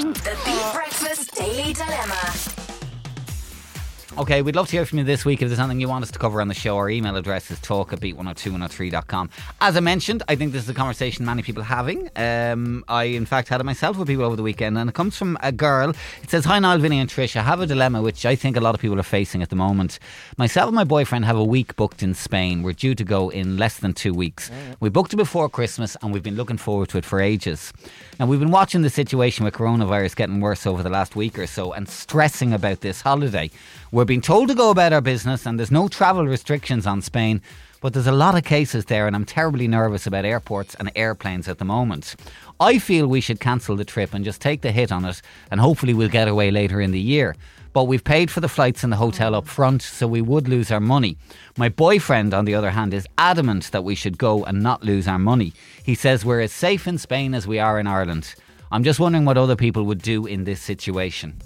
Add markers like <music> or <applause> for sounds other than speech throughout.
The Beat Breakfast Daily Dilemma. Okay, we'd love to hear from you this week. If there's something you want us to cover on the show, our email address is talk at beat102103.com. As I mentioned, I think this is a conversation many people are having. Um, I, in fact, had it myself with people over the weekend, and it comes from a girl. It says, Hi, Niall, Vinny, and Trish. I have a dilemma which I think a lot of people are facing at the moment. Myself and my boyfriend have a week booked in Spain. We're due to go in less than two weeks. We booked it before Christmas, and we've been looking forward to it for ages. Now, we've been watching the situation with coronavirus getting worse over the last week or so and stressing about this holiday. We're being told to go about our business, and there's no travel restrictions on Spain. But there's a lot of cases there, and I'm terribly nervous about airports and airplanes at the moment. I feel we should cancel the trip and just take the hit on it, and hopefully we'll get away later in the year. But we've paid for the flights and the hotel up front, so we would lose our money. My boyfriend, on the other hand, is adamant that we should go and not lose our money. He says we're as safe in Spain as we are in Ireland. I'm just wondering what other people would do in this situation.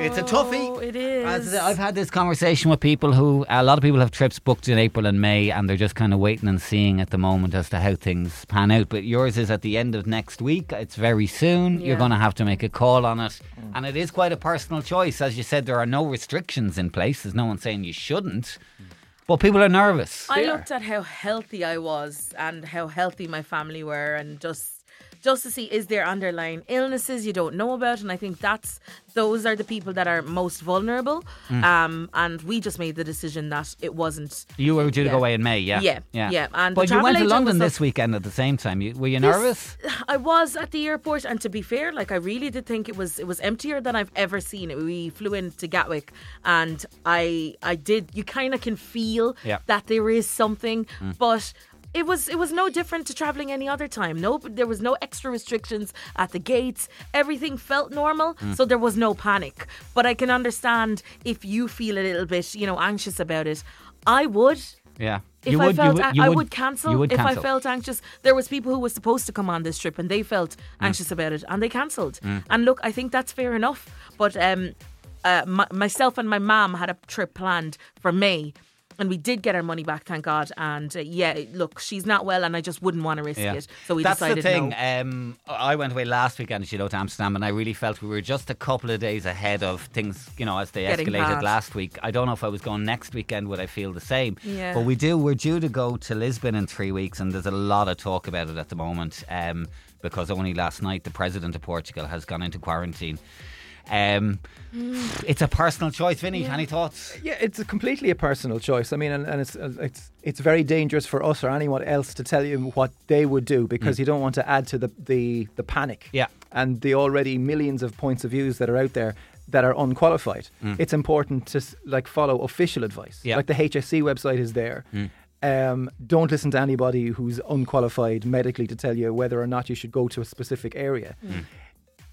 Oh, It's a toughie. Oh, it is. As I've had this conversation with people who, a lot of people have trips booked in April and May, and they're just kind of waiting and seeing at the moment as to how things pan out. But yours is at the end of next week. It's very soon. You're going to have to make a call on it. Mm. And it is quite a personal choice. As you said, there are no restrictions in place. There's no one saying you shouldn't. Mm. But people are nervous. I looked at how healthy I was and how healthy my family were, and just just to see is there underlying illnesses you don't know about, and I think that's those are the people that are most vulnerable. Mm. Um, and we just made the decision that it wasn't. You were due to go away in May, yeah? Yeah, yeah, and but you went to London this up- weekend at the same time. You, were you nervous? I was at the airport, and to be fair, like I really did think it was it was emptier than I've ever seen it. We flew into Gatwick, and I I did. You kind of can feel Yeah. that there is something, but. It was it was no different to traveling any other time. No, there was no extra restrictions at the gates. Everything felt normal, so there was no panic. But I can understand if you feel a little bit, you know, anxious about it. I would, Yeah. if You I would- you felt, would- I, I would- would cancel. Would if cancel. I felt anxious, there was people who were supposed to come on this trip and they felt Mm. anxious about it and they cancelled. And look, I think that's fair enough. But um, uh, my, myself and my mom had a trip planned for May. And we did get our money back, thank God. And uh, yeah, look, she's not well, and I just wouldn't want to risk it. So we That's decided the thing. no. Um, I went away last weekend, as you know, to Amsterdam, and I really felt we were just a couple of days ahead of things, you know, as they Getting escalated past. last week. I don't know if I was going next weekend, would I feel the same? Yeah. But we do. We're due to go to Lisbon in three weeks, and there's a lot of talk about it at the moment um, because only last night the president of Portugal has gone into quarantine. Um, it's a personal choice. Vinny, any thoughts? Yeah, it's a completely a personal choice. I mean, and, and it's uh, it's it's very dangerous for us or anyone else to tell you what they would do because you don't want to add to the the, the panic. Yeah. and the already millions of points of views that are out there that are unqualified. It's important to like follow official advice. Yeah. like the HSE website is there. Um, don't listen to anybody who's unqualified medically to tell you whether or not you should go to a specific area.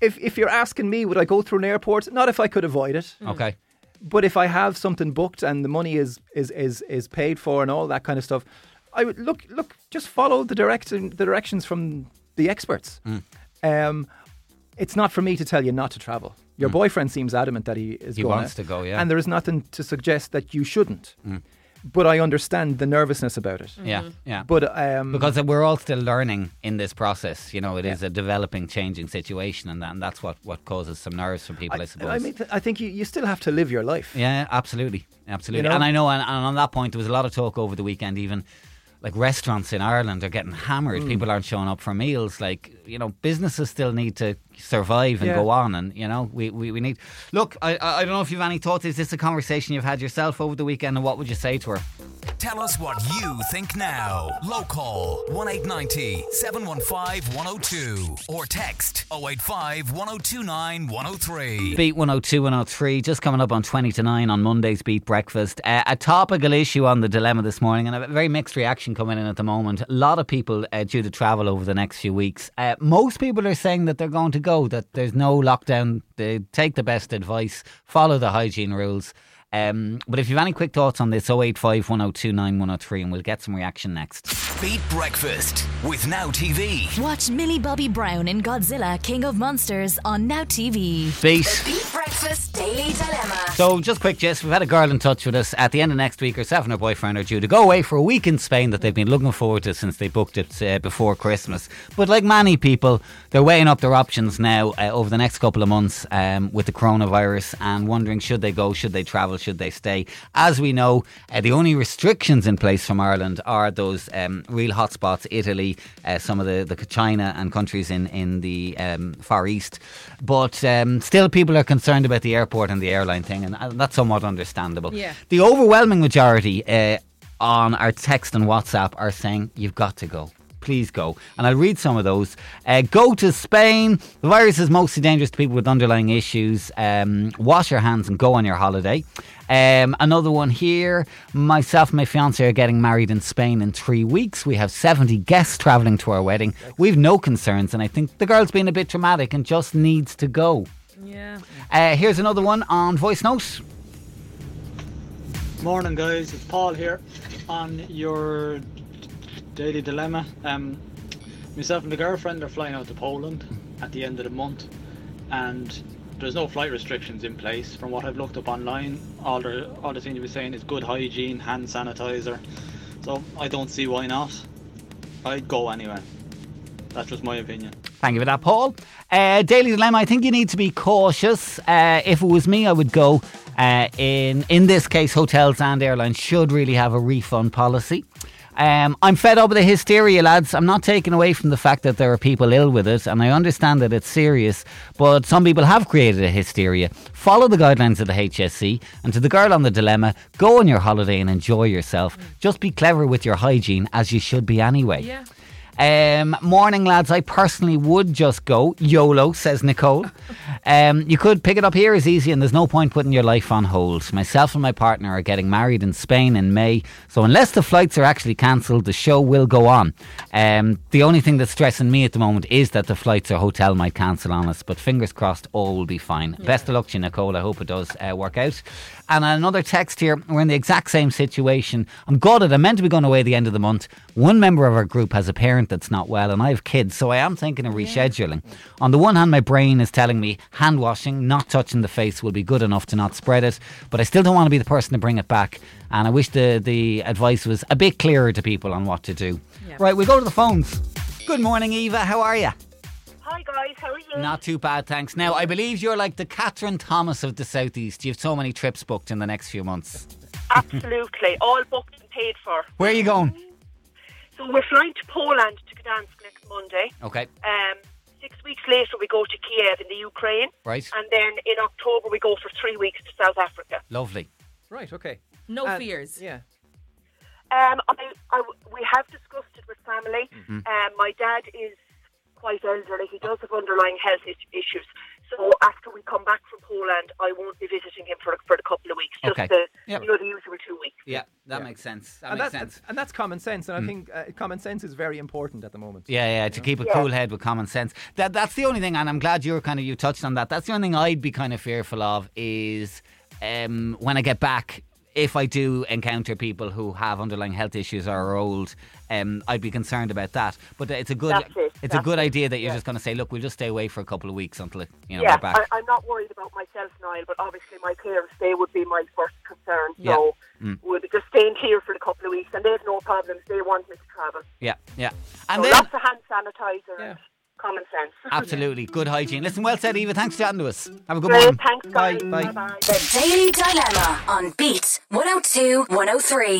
If if you're asking me, would I go through an airport? Not if I could avoid it. Mm. Okay. But if I have something booked and the money is is is is paid for and all that kind of stuff, I would look look just follow the direction the directions from the experts. Mm. Um, it's not for me to tell you not to travel. Your mm. boyfriend seems adamant that he is He going wants to go, yeah. and there is nothing to suggest that you shouldn't. But I understand the nervousness about it. Yeah, yeah. But um, because we're all still learning in this process. You know, it is a developing, changing situation, and, that, and that's what, what causes some nerves for people, I, suppose. I mean, th- I think you, you still have to live your life. yeah, absolutely, absolutely. You know? And I know, and, and on that point, there was a lot of talk over the weekend, even like restaurants in Ireland are getting hammered. Mm. People aren't showing up for meals. Like you know, businesses still need to survive and Yeah. go on, and you know, we, we, we need. Look, I I I don't know if you've any thoughts. Is this a conversation you've had yourself over the weekend, and what would you say to her? Tell us what you think now. Local 1890 715 102 or text 085 1029 103. Beat 102 103, just coming up on 20 to 9 on Monday's Beat Breakfast. Uh, a topical issue on the dilemma this morning, and a very mixed reaction coming in at the moment. A lot of people uh, due to travel over the next few weeks. Uh, most people are saying that they're going to go, that there's no lockdown. They take the best advice, follow the hygiene rules. Um, but if you have any quick thoughts on this, 085 102 9103, and we'll get some reaction next. Beat Breakfast with Now TV. Watch Millie Bobby Brown in Godzilla King of Monsters on Now TV. Beat. Breakfast Daily Dilemma. So, just quick Jess, we've had a girl in touch with us at the end of next week. Herself and her boyfriend are due to go away for a week in Spain that they've been looking forward to since they booked it uh, before Christmas. But, like many people, they're weighing up their options now uh, over the next couple of months um, with the coronavirus and wondering should they go, should they travel, should they stay. As we know, uh, the only restrictions in place from Ireland are those um, real hotspots Italy, uh, some of the, the China and countries in, in the um, Far East. But um, still, people are concerned about the airport and the airline thing, and uh, that's somewhat understandable. Yeah. The overwhelming majority uh, on our text and WhatsApp are saying, You've got to go. Please go. And I'll read some of those. Uh, go to Spain. The virus is mostly dangerous to people with underlying issues. Um, wash your hands and go on your holiday. Um, another one here. Myself and my fiance are getting married in Spain in three weeks. We have 70 guests travelling to our wedding. We've no concerns, and I think the girl's been a bit dramatic and just needs to go. Yeah. Uh, here's another one on voice notes. Morning, guys. It's Paul here on your daily dilemma. Um, myself and the girlfriend are flying out to Poland at the end of the month, and there's no flight restrictions in place. From what I've looked up online, all they all they seem to be saying is good hygiene, hand sanitizer. So I don't see why not. I'd go anyway. That's just my opinion. Thank you for that, Paul. Uh, Daily Dilemma, I think you need to be cautious. Uh, if it was me, I would go. Uh, in in this case, hotels and airlines should really have a refund policy. Um, I'm fed up with the hysteria, lads. I'm not taking away from the fact that there are people ill with it, and I understand that it's serious, but some people have created a hysteria. Follow the guidelines of the HSE, and to the girl on the dilemma, go on your holiday and enjoy yourself. Just be clever with your hygiene, as you should be anyway. Yeah. Um, morning, lads. I personally would just go YOLO, says Nicole. <laughs> Um, you could pick it up here as easy, and there's no point putting your life on hold. Myself and my partner are getting married in Spain in May, so unless the flights are actually cancelled, the show will go on. Um, the only thing that's stressing me at the moment is that the flights or hotel might cancel on us, but fingers crossed, all will be fine. Best of luck to you, Nicole. I hope it does uh, work out. And another text here. We're in the exact same situation. I'm gutted. I'm meant to be going away at the end of the month. One member of our group has a parent that's not well, and I have kids, so I am thinking of rescheduling. On the one hand, my brain is telling me hand washing, not touching the face, will be good enough to not spread it, but I still don't want to be the person to bring it back. And I wish the, the advice was a bit clearer to people on what to do. Yeah. Right, we go to the phones. Good morning, Eva. How are you? Hi guys, how are you? Not too bad, thanks. Now, I believe you're like the Catherine Thomas of the Southeast. You have so many trips booked in the next few months. Absolutely, all booked and paid for. Where are you going? So we're flying to Poland to Gdansk next Monday. Okay, Um, six weeks later we go to Kiev in the Ukraine, right. and then in October we go for three weeks to South Africa. Lovely. Right, okay. No And- fears. Yeah. Um, I, I, we have discussed it with family. Mm-hmm. Um, my dad is quite elderly. He does have underlying health issues. So after we come back from Poland, I won't be visiting him for for a couple of weeks. Just Okay. the Yep. you know the usual two weeks. Yeah, that Yeah. makes sense. That and makes that's, sense. and that's common sense, and I think uh, common sense is very important at the moment. Yeah, yeah, to keep a Yeah. cool head with common sense. That that's the only thing, and I'm glad you're kind of you touched on that. That's the only thing I'd be kind of fearful of is um, when I get back. If I do encounter people who have underlying health issues or are old, um, I'd be concerned about that. But it's a good, it, it's a good it, idea that you're yeah. just going to say, look, we'll just stay away for a couple of weeks until you know yeah, we're back. I, I'm not worried about myself, Niall, but obviously my parents, they would be my first concern. Yeah. So Mm. Here for a couple of weeks, and they have no problems. They want me to travel. yeah, yeah, and so then lots of hand sanitizer Yeah. common sense. <laughs> absolutely good hygiene. Listen, well said, Eva. Thanks for chatting to us. Have a good Great, morning. thanks, Bye, guys. bye. Bye-bye. The Daily Dilemma on Beat 102 103.